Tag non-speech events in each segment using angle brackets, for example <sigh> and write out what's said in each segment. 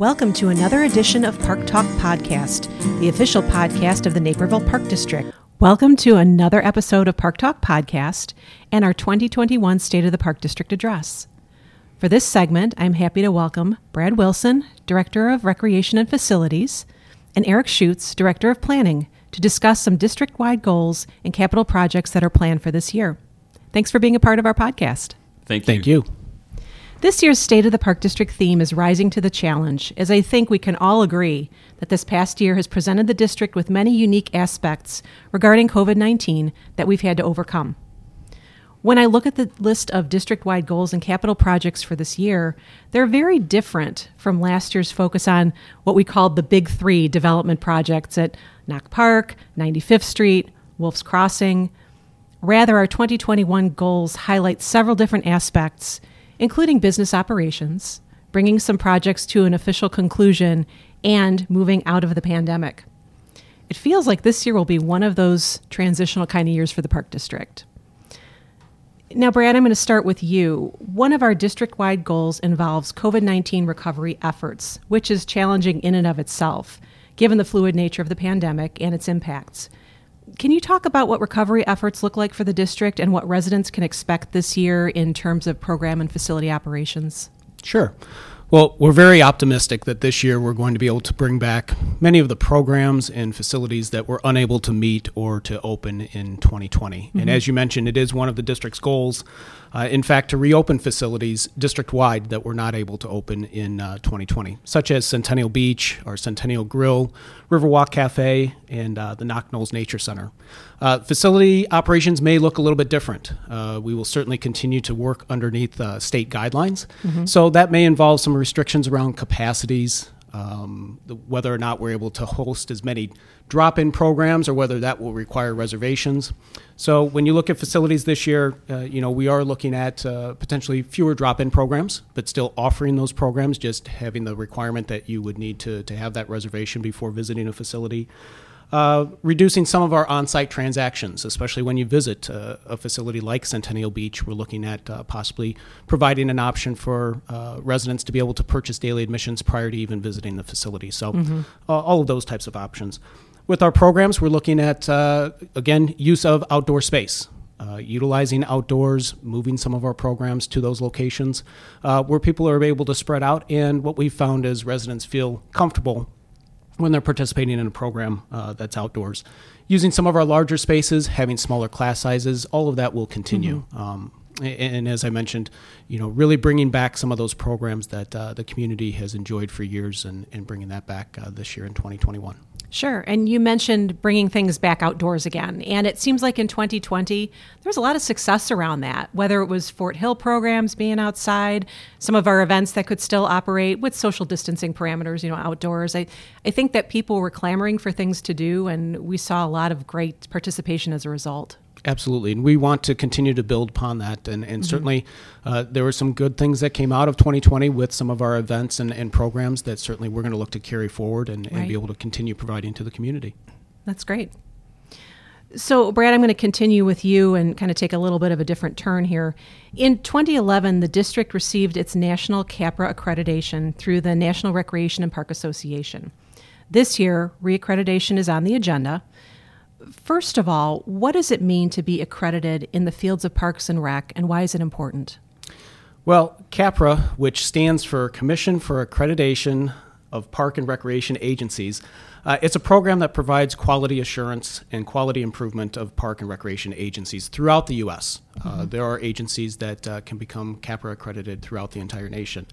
Welcome to another edition of Park Talk Podcast, the official podcast of the Naperville Park District. Welcome to another episode of Park Talk Podcast and our 2021 State of the Park District address. For this segment, I'm happy to welcome Brad Wilson, Director of Recreation and Facilities, and Eric Shutes, Director of Planning, to discuss some district wide goals and capital projects that are planned for this year. Thanks for being a part of our podcast. Thank you. Thank you. This year's State of the Park District theme is Rising to the Challenge, as I think we can all agree that this past year has presented the district with many unique aspects regarding COVID 19 that we've had to overcome. When I look at the list of district wide goals and capital projects for this year, they're very different from last year's focus on what we called the Big Three development projects at Knoch Park, 95th Street, Wolf's Crossing. Rather, our 2021 goals highlight several different aspects including business operations, bringing some projects to an official conclusion, and moving out of the pandemic. It feels like this year will be one of those transitional kind of years for the Park District. Now, Brad, I'm going to start with you. One of our district wide goals involves COVID 19 recovery efforts, which is challenging in and of itself, given the fluid nature of the pandemic and its impacts. Can you talk about what recovery efforts look like for the district and what residents can expect this year in terms of program and facility operations? Sure. Well, we're very optimistic that this year we're going to be able to bring back many of the programs and facilities that were unable to meet or to open in 2020. Mm-hmm. And as you mentioned, it is one of the district's goals, uh, in fact, to reopen facilities district wide that were not able to open in uh, 2020, such as Centennial Beach, our Centennial Grill, Riverwalk Cafe, and uh, the Knoch Knolls Nature Center. Uh, facility operations may look a little bit different. Uh, we will certainly continue to work underneath uh, state guidelines. Mm-hmm. So that may involve some restrictions around capacities, um, the, whether or not we're able to host as many drop in programs or whether that will require reservations. So when you look at facilities this year, uh, you know, we are looking at uh, potentially fewer drop in programs, but still offering those programs, just having the requirement that you would need to, to have that reservation before visiting a facility. Uh, reducing some of our on-site transactions, especially when you visit uh, a facility like Centennial Beach. We're looking at uh, possibly providing an option for uh, residents to be able to purchase daily admissions prior to even visiting the facility. So, mm-hmm. Uh, all of those types of options. With our programs, we're looking at uh, again use of outdoor space. utilizing outdoors, moving some of our programs to those locations where people are able to spread out. And what we've found is residents feel comfortable when they're participating in a program uh, that's outdoors. Using some of our larger spaces, having smaller class sizes, all of that will continue. Mm-hmm. Um, and, and, as I mentioned, you know, really bringing back some of those programs that uh, the community has enjoyed for years, and, and bringing that back uh, this year in 2021. Sure. And you mentioned bringing things back outdoors again. And it seems like in 2020, there's a lot of success around that, whether it was Fort Hill programs being outside, some of our events that could still operate with social distancing parameters, you know, outdoors. I, I think that people were clamoring for things to do, and we saw a lot of great participation as a result. Absolutely, and we want to continue to build upon that. And, and mm-hmm. certainly, uh, there were some good things that came out of 2020 with some of our events and, and programs that certainly we're going to look to carry forward and, right. and be able to continue providing to the community. That's great. So, Brad, I'm going to continue with you and kind of take a little bit of a different turn here. In 2011, the district received its national CAPRA accreditation through the National Recreation and Park Association. This year, reaccreditation is on the agenda. First of all, what does it mean to be accredited in the fields of Parks and Rec, and why is it important? Well, CAPRA, which stands for Commission for Accreditation of Park and Recreation Agencies, uh, it's a program that provides quality assurance and quality improvement of park and recreation agencies throughout the U.S. Uh, mm-hmm. Uh, there are agencies that uh, can become CAPRA accredited throughout the entire nation.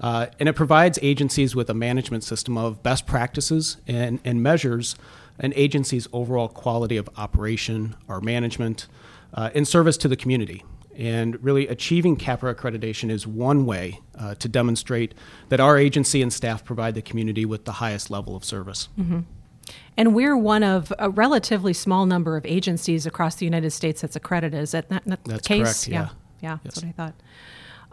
Uh, and it provides agencies with a management system of best practices and, and measures an agency's overall quality of operation or management uh, in service to the community. And really, achieving CAPRA accreditation is one way uh, to demonstrate that our agency and staff provide the community with the highest level of service. Mm-hmm. And we're one of a relatively small number of agencies across the United States that's accredited. Is that not, not that's the case? Correct, yeah. Yeah, yeah yes. that's what I thought.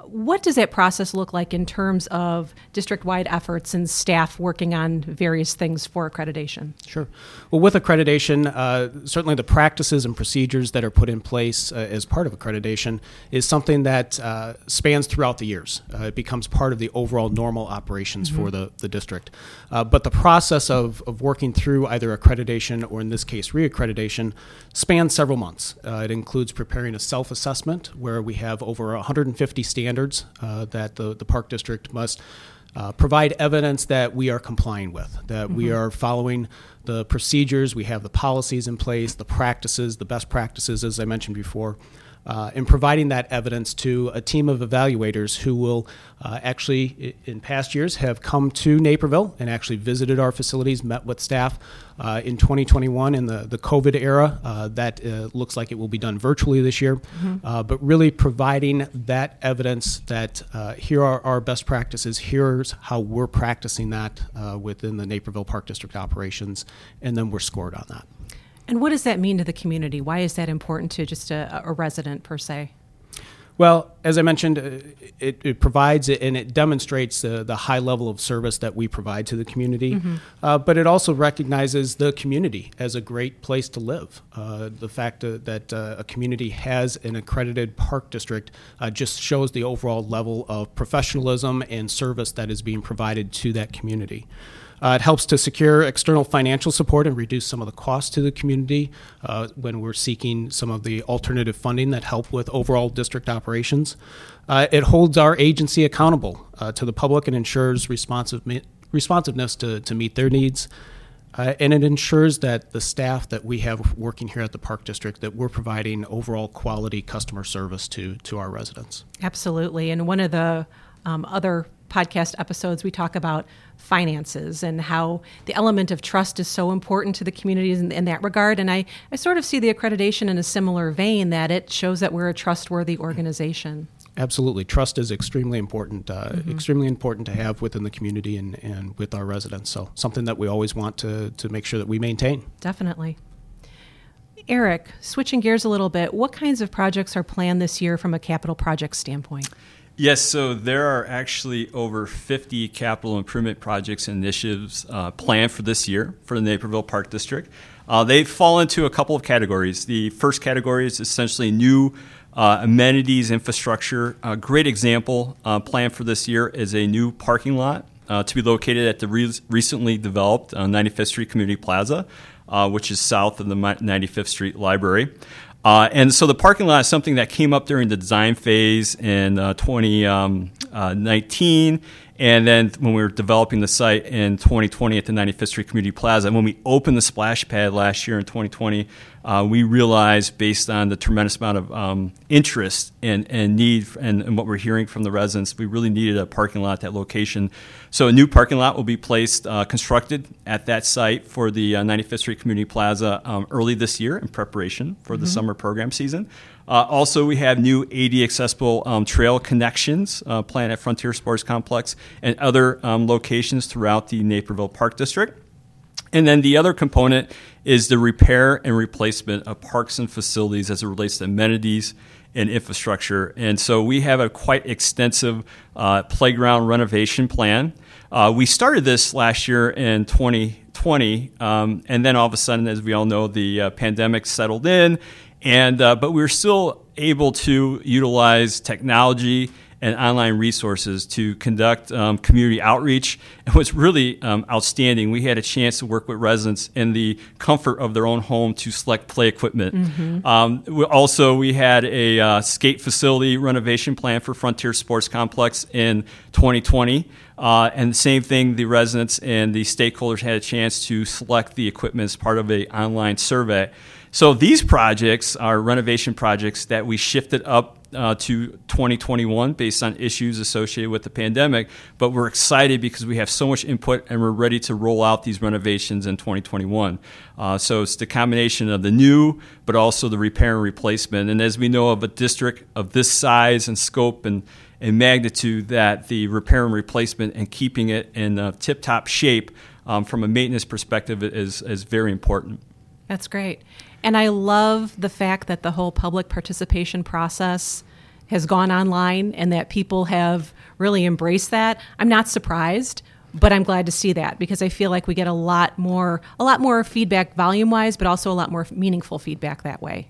What does that process look like in terms of district wide efforts and staff working on various things for accreditation? Sure. Well, with accreditation, uh, certainly the practices and procedures that are put in place uh, as part of accreditation is something that uh, spans throughout the years. Uh, it becomes part of the overall normal operations mm-hmm. for the, the district. Uh, but the process of, of working through either accreditation or, in this case, reaccreditation spans several months. Uh, it includes preparing a self assessment where we have over 150 standards standards uh, that the, the park district must uh, provide evidence that we are complying with, that mm-hmm. we are following the procedures, we have the policies in place, the practices, the best practices, as I mentioned before uh, in providing that evidence to a team of evaluators who will uh, actually, in past years, have come to Naperville and actually visited our facilities, met with staff. Uh, in 2021, in the, the COVID era, uh, that uh, looks like it will be done virtually this year, mm-hmm. Uh, but really providing that evidence that here are our best practices, here's how we're practicing that within the Naperville Park District operations, and then we're scored on that. And what does that mean to the community? Why is that important to just a, a resident per se? Well, as I mentioned, uh, it, it, provides and it demonstrates the, the, high level of service that we provide to the community, mm-hmm. uh, but it also recognizes the community as a great place to live. Uh, the fact uh, that uh, a community has an accredited park district uh, just shows the overall level of professionalism and service that is being provided to that community. Uh, it helps to secure external financial support and reduce some of the costs to the community uh, when we're seeking some of the alternative funding that help with overall district operations. Uh, it holds our agency accountable uh, to the public and ensures responsive, responsiveness to, to meet their needs. Uh, and it ensures that the staff that we have working here at the park district that we're providing overall quality customer service to to our residents absolutely and one of the um, other podcast episodes, we talk about finances and how the element of trust is so important to the communities in, in, that regard. And I, I sort of see the accreditation in a similar vein that it shows that we're a trustworthy organization. Absolutely. Trust is extremely important, uh, mm-hmm. extremely important to have within the community and, and with our residents. So, something that we always want to, to make sure that we maintain. Definitely. Eric, switching gears a little bit, what kinds of projects are planned this year from a capital project standpoint? Yes, so there are actually over 50 capital improvement projects and initiatives uh, planned for this year for the Naperville Park District. Uh, they fall into a couple of categories. The first category is essentially new uh, amenities infrastructure. A great example uh, planned for this year is a new parking lot uh, to be located at the re- recently developed 95th uh, Street Community Plaza, which is south of the 95th Street Library. Uh, and so the parking lot is something that came up during the design phase in uh, 2019. And then when we were developing the site in 2020 at the 95th Street Community Plaza, and when we opened the splash pad last year in 2020, uh, we realized based on the tremendous amount of um, interest and, and need and, and, what we're hearing from the residents, we really needed a parking lot at that location. So a new parking lot will be placed, uh, constructed at that site for the uh, 95th Street Community Plaza um, early this year in preparation for mm-hmm. the summer program season. Uh, also, we have new AD accessible um, trail connections uh, planned at Frontier Sports Complex and other um, locations throughout the Naperville Park District. And then the other component is the repair and replacement of parks and facilities as it relates to amenities and infrastructure. And so we have a quite extensive uh, playground renovation plan. Uh, we started this last year in 2020, um, and then all of a sudden, as we all know, the uh, pandemic settled in, and uh, but we were still able to utilize technology and online resources to conduct um, community outreach. And what's really um, outstanding, we had a chance to work with residents in the comfort of their own home to select play equipment. Mm-hmm. Um, we also, we had a uh, skate facility renovation plan for Frontier Sports Complex in 2020. Uh, and the same thing, the residents and the stakeholders had a chance to select the equipment as part of an online survey. So these projects are renovation projects that we shifted up uh, to 2021 based on issues associated with the pandemic. But we're excited because we have so much input and we're ready to roll out these renovations in 2021. Uh, so it's the combination of the new, but also the repair and replacement. And as we know of a district of this size and scope and and magnitude that the repair and replacement and keeping it in tip top shape um, from a maintenance perspective is, is very important. That's great. And I love the fact that the whole public participation process has gone online and that people have really embraced that. I'm not surprised, but I'm glad to see that because I feel like we get a lot more a lot more feedback volume wise, but also a lot more meaningful feedback that way.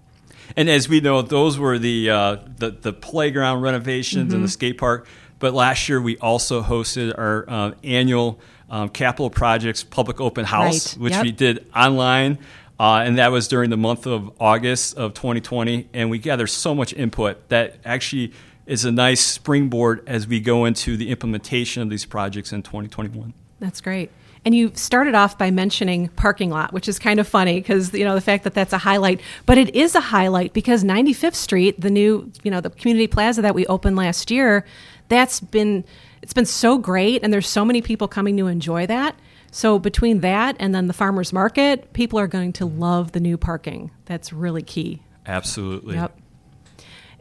And as we know, those were the uh, the, the, playground renovations mm-hmm. and the mm-hmm. skate park. But last year we also hosted our uh, annual um, capital projects public open house, right. which yep. we did online. Uh, and that was during the month of August of 2020. And we gathered so much input that actually is a nice springboard as we go into the implementation of these projects in 2021. That's great. And you started off by mentioning parking lot, which is kind of funny because you know the fact that that's a highlight, but it is a highlight because 95th Street, the new you know the community plaza that we opened last year, that's been it's been so great, and there's so many people coming to enjoy that. So between that and then the farmers market, people are going to love the new parking. That's really key. Absolutely. Yep.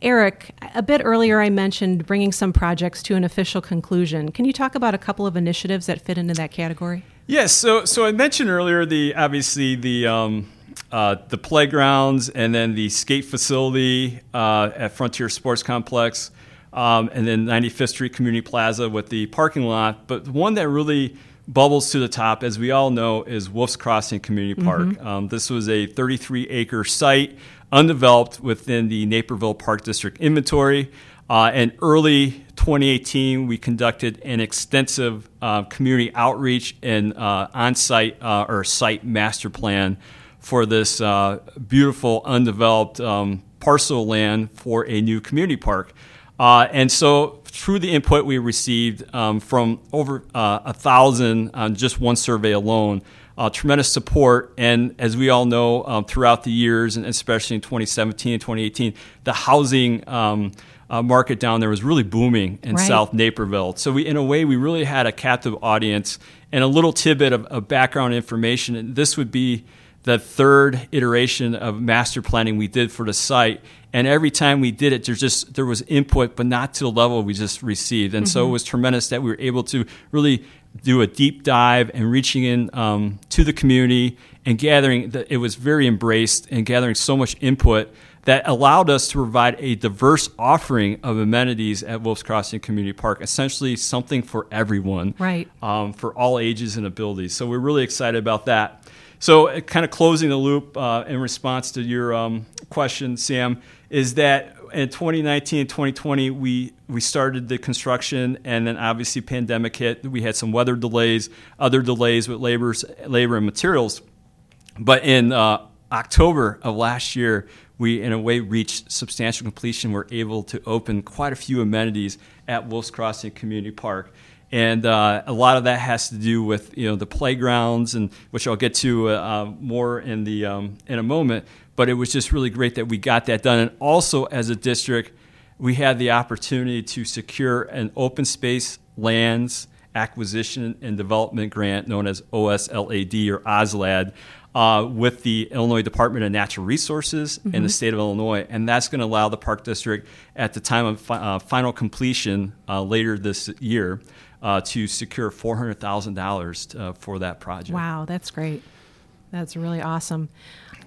Eric, a bit earlier I mentioned bringing some projects to an official conclusion. Can you talk about a couple of initiatives that fit into that category? Yes. So, so I mentioned earlier the obviously the um, uh, the playgrounds and then the skate facility uh, at Frontier Sports Complex, um, and then 95th Street Community Plaza with the parking lot. But one that really bubbles to the top, as we all know, is Wolf's Crossing Community Park. Mm-hmm. Um, this was a 33 acre site undeveloped within the Naperville Park District inventory. Uh, in early 2018, we conducted an extensive uh, community outreach and uh, on site uh, or site master plan for this uh, beautiful undeveloped um, parcel of land for a new community park. Uh, and so, through the input we received um, from over a thousand on just one survey alone, uh, tremendous support. And as we all know, um, throughout the years, and especially in 2017 and 2018, the housing um, uh, market down there was really booming in right. South Naperville. So we, in a way, we really had a captive audience and a little tidbit of, of background information. And this would be the third iteration of master planning we did for the site. And every time we did it, there's just there was input, but not to the level we just received. And mm-hmm. so it was tremendous that we were able to really do a deep dive and reaching in um, to the community and gathering that it was very embraced and gathering so much input that allowed us to provide a diverse offering of amenities at Wolf's Crossing Community Park, essentially something for everyone, right? Um, for all ages and abilities. So we're really excited about that. So, uh, kind of closing the loop uh, in response to your um, question, Sam, is that in 2019 and 2020, we we started the construction, and then obviously pandemic hit. We had some weather delays, other delays with labor's, labor and materials. But in uh, October of last year, we in a way reached substantial completion. We're able to open quite a few amenities at Wolf's Crossing Community Park. And uh, a lot of that has to do with you know the playgrounds, and which I'll get to uh, more in the um, in a moment but it was just really great that we got that done. And also, as a district, we had the opportunity to secure an open space lands acquisition and development grant known as OSLAD or OSLAD uh, with the Illinois Department of Natural Resources mm-hmm. in the state of Illinois. And that's going to allow the Park District, at the time of fi- uh, final completion uh, later this year, uh, to secure $400,000 uh, for that project. Wow, that's great. That's really awesome.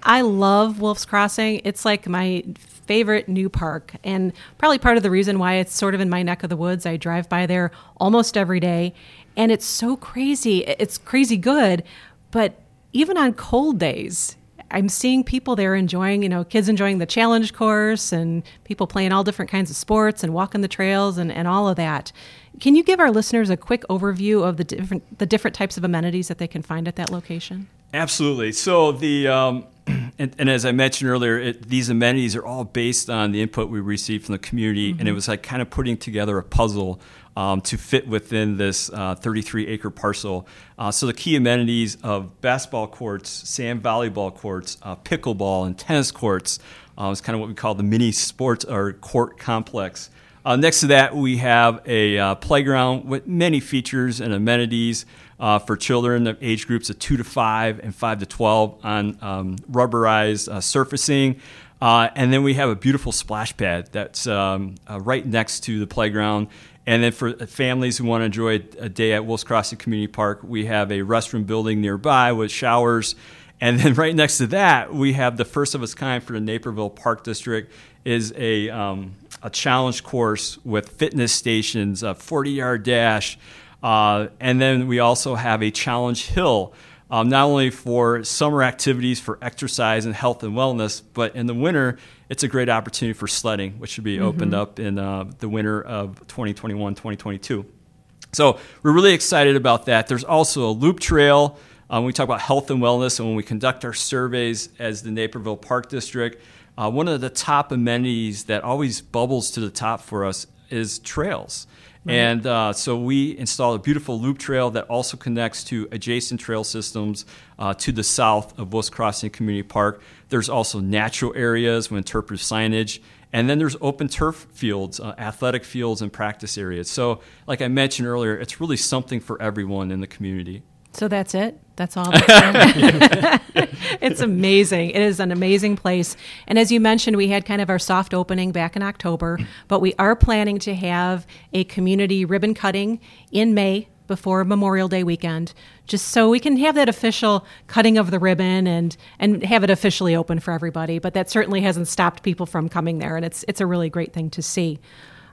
I love Wolf's Crossing. It's like my favorite new park, and probably part of the reason why it's sort of in my neck of the woods. I drive by there almost every day, and it's so crazy. It's crazy good, but even on cold days, I'm seeing people there enjoying, you know, kids enjoying the challenge course and people playing all different kinds of sports and walking the trails and, and all of that. Can you give our listeners a quick overview of the different the different types of amenities that they can find at that location? Absolutely. So the um, <clears throat> and, and, as I mentioned earlier, it, these amenities are all based on the input we received from the community, mm-hmm. and it mm-hmm. was like kind of putting together a puzzle um, to fit within this uh, 33 acre parcel. Uh, so the key amenities of basketball courts, sand volleyball courts, uh, pickleball, and tennis courts uh, is kind of what we call the mini sports or court complex. Uh, next to that, we have a uh, playground with many features and amenities uh, for children of age groups of 2 to 5 and 5 to 12 on um, rubberized uh, surfacing. Uh, and then we have a beautiful splash pad that's um, uh, right next to the playground. And then for families who want to enjoy a day at Wolf's Crossing Community Park, we have a restroom building nearby with showers. And then <laughs> right next to that, we have the first of its kind for the Naperville Park District is a um, a challenge course with fitness stations, a 40 yard dash, uh, and then we also have a challenge hill. Um, not only for summer activities for exercise and health and wellness, but in the winter, it's a great opportunity for sledding, which should be mm-hmm. opened up in uh, the winter of 2021 2022. So we're really excited about that. There's also a loop trail. Um, we talk about health and wellness, and when we conduct our surveys as the Naperville Park District, uh, one of the top amenities that always bubbles to the top for us is trails. And uh, so we installed a beautiful loop trail that also connects to adjacent trail systems uh, to the south of Wolf's Crossing Community Park. There's also natural areas with interpretive signage. And then there's open turf fields, uh, athletic fields, and practice areas. So, like I mentioned earlier, it's really something for everyone in the community. So that's it. That's all. <laughs> <laughs> it's amazing. It is an amazing place. And as you mentioned, we had kind of our soft opening back in October, but we are planning to have a community ribbon cutting in May before Memorial Day weekend, just so we can have that official cutting of the ribbon and and have it officially open for everybody. But that certainly hasn't stopped people from coming there, and it's it's a really great thing to see.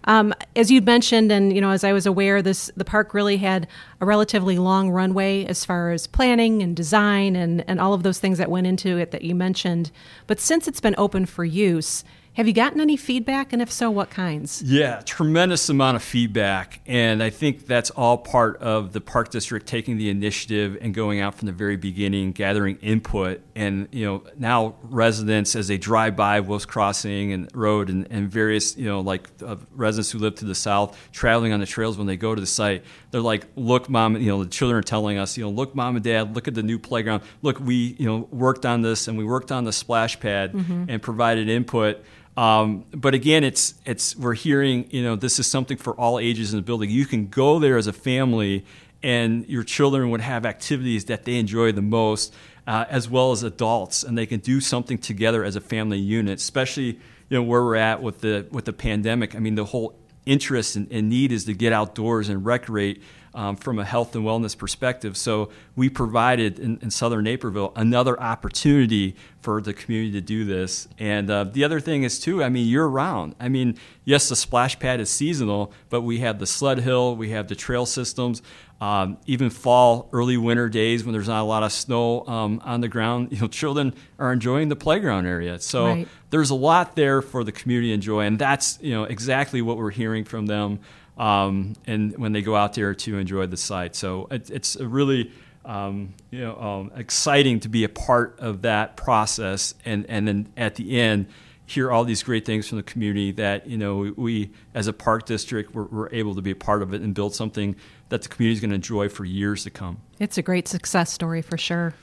Um, as you mentioned, and you know, as I was aware, this the park really had a relatively long runway as far as planning and design and and all of those things that went into it that you mentioned. But since it's been open for use, have you gotten any feedback? And if so, what kinds? Yeah, tremendous amount of feedback. And I think that's all part of the Park District taking the initiative and going out from the very beginning, gathering input. And, you know, now residents, as they drive by Wolf's Crossing and Road and, and various, you know, like uh, residents who live to the south, traveling on the trails when they go to the site, they're like, look, mom, you know, the children are telling us, you know, look, mom and dad, look at the new playground. Look, we, you know, worked on this and we worked on the splash pad mm-hmm. and provided input. Um, but again, it's it's we're hearing you know this is something for all ages in the building. You can go there as a family, and your children would have activities that they enjoy the most, uh, as well as adults, and they can do something together as a family unit. Especially you know where we're at with the with the pandemic. I mean, the whole interest and, and need is to get outdoors and recreate um, from a health and wellness perspective. So we provided in, in, Southern Naperville another opportunity for the community to do this. And uh, the other thing is too, I mean, year round. I mean, yes, the splash pad is seasonal, but we have the sled hill, we have the trail systems. Um, even fall, early winter days when there's not a lot of snow um, on the ground, <laughs> you know, children are enjoying the playground area. So right. there's a lot there for the community to enjoy, and that's you know exactly what we're hearing from them um, and when they go out there to enjoy the site. So it, it's really um, you know um, exciting to be a part of that process, and and then at the end hear all these great things from the community that you know we, as a park district we're, we're, able to be a part of it and build something that the community is going to enjoy for years to come. It's a great success story for sure.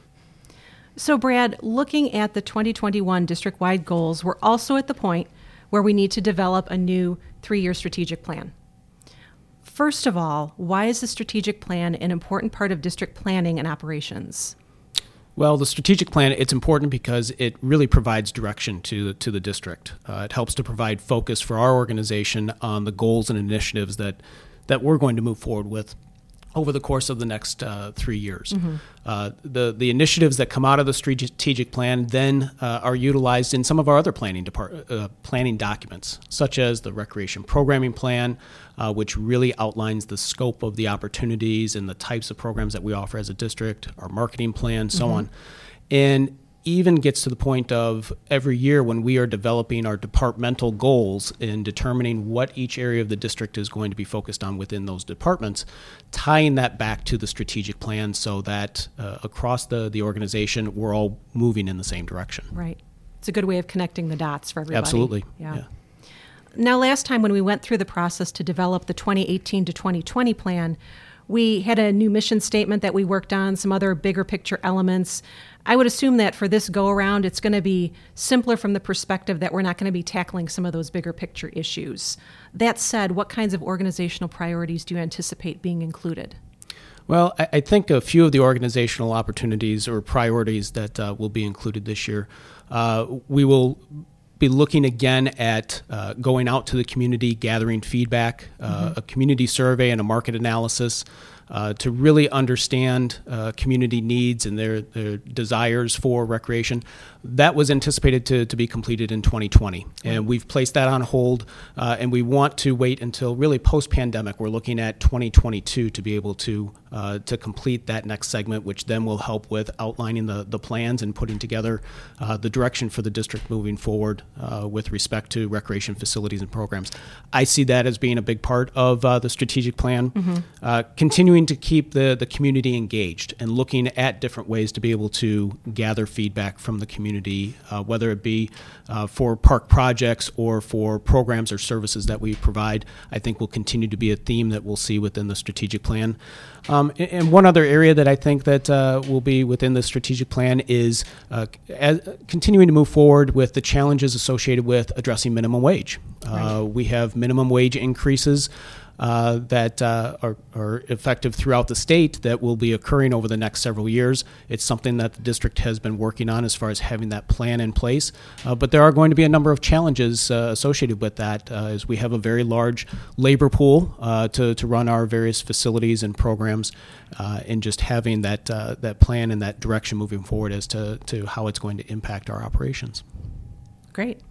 So, Brad, looking at the 2021 district wide goals, we're also at the point where we need to develop a new three year strategic plan. First of all, why is the strategic plan an important part of district planning and operations? Well, the strategic plan it's important because it really provides direction to to the district. Uh, it helps to provide focus for our organization on the goals and initiatives that that we're going to move forward with over the course of the next uh, three years. Mm-hmm. Uh, the the initiatives that come out of the strategic plan then uh, are utilized in some of our other planning depart, uh, planning documents, such as the recreation programming plan, uh, which really outlines the scope of the opportunities and the types of programs that we offer as a district, our marketing plan, so mm-hmm. on. And even gets to the point of every year when we are developing our departmental goals in determining what each area of the district is going to be focused on within those departments, tying that back to the strategic plan so that uh, across the, the organization we're all moving in the same direction. Right. It's a good way of connecting the dots for everybody. Absolutely. yeah. yeah. Now, last time when we went through the process to develop the 2018 to 2020 plan, we had a new mission statement that we worked on, some other bigger picture elements. I would assume that for this go around, it's going to be simpler from the perspective that we're not going to be tackling some of those bigger picture issues. That said, what kinds of organizational priorities do you anticipate being included? Well, I, think a few of the organizational opportunities or priorities that uh, will be included this year. Uh, we will be looking again at uh, going out to the community, gathering feedback, uh, mm-hmm. a community survey, and a market analysis. Uh, to really understand uh, community needs and their, their desires for recreation. That was anticipated to, to be completed in 2020, and we've placed that on hold, uh, and we want to wait until really post pandemic. We're looking at 2022 to be able to uh, to complete that next segment, which then will help with outlining the, the plans and putting together uh, the direction for the district moving forward uh, with respect to recreation facilities and programs. I see that as being a big part of uh, the strategic plan. Uh, continuing to keep the, the community engaged and looking at different ways to be able to gather feedback from the community, uh, whether it be uh, for park projects or for programs or services that we provide, I think will continue to be a theme that we'll see within the strategic plan. Um, and, and one other area that I think that uh, will be within the strategic plan is uh, as, continuing to move forward with the challenges associated with addressing minimum wage. Uh, we have minimum wage increases uh, that uh, are, are effective throughout the state that will be occurring over the next several years. It's something that the district has been working on as far as having that plan in place. Uh, but there are going to be a number of challenges uh, associated with that uh, as we have a very large labor pool to, to run our various facilities and programs. and just having that, that plan and that direction moving forward as to, to how it's going to impact our operations. Great.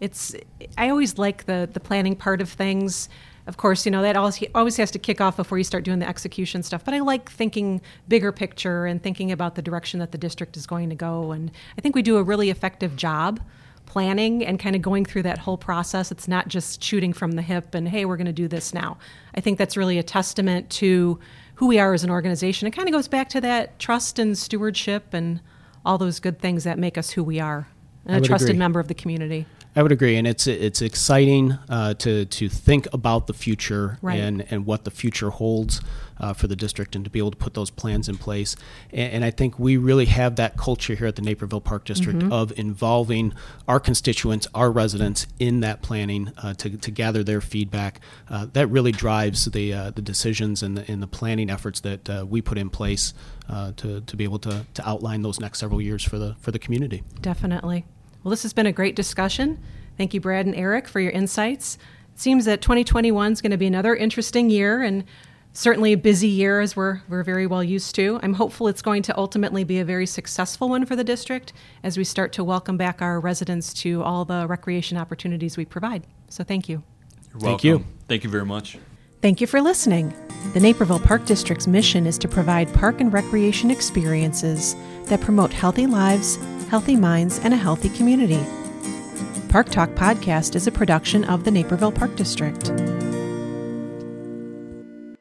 It's I always like the the planning part of things. Of course, you know that always always has to kick off before you start doing the execution stuff. But I like thinking bigger picture and thinking about the direction that the district is going to go. And I think we do a really effective job planning and kind of going through that whole process. It's not just shooting from the hip and hey, we're going to do this now. I think that's really a testament to who we are as an organization. It kind of goes back to that trust and stewardship and all those good things that make us who we are and a trusted agree. member of the community. I would agree, and it's it's exciting uh, to to think about the future Right. and and what the future holds uh, for the district, and to be able to put those plans in place. And, and I think we really have that culture here at the Naperville Park District Mm-hmm. of involving our constituents, our residents, in that planning uh, to to gather their feedback. Uh, that really drives the uh, the decisions and the, and the planning efforts that uh, we put in place uh, to to be able to to outline those next several years for the for the community. Definitely. Well, this has been a great discussion. Thank you, Brad and Eric, for your insights. It seems that 2021 is going to be another interesting year and certainly a busy year as we're, we're very well used to. I'm hopeful it's going to ultimately be a very successful one for the district as we start to welcome back our residents to all the recreation opportunities we provide. So thank you. You're Thank you. Thank you very much. Thank you for listening. The Naperville Park District's mission is to provide park and recreation experiences that promote healthy lives, healthy minds, and a healthy community. Park Talk Podcast is a production of the Naperville Park District.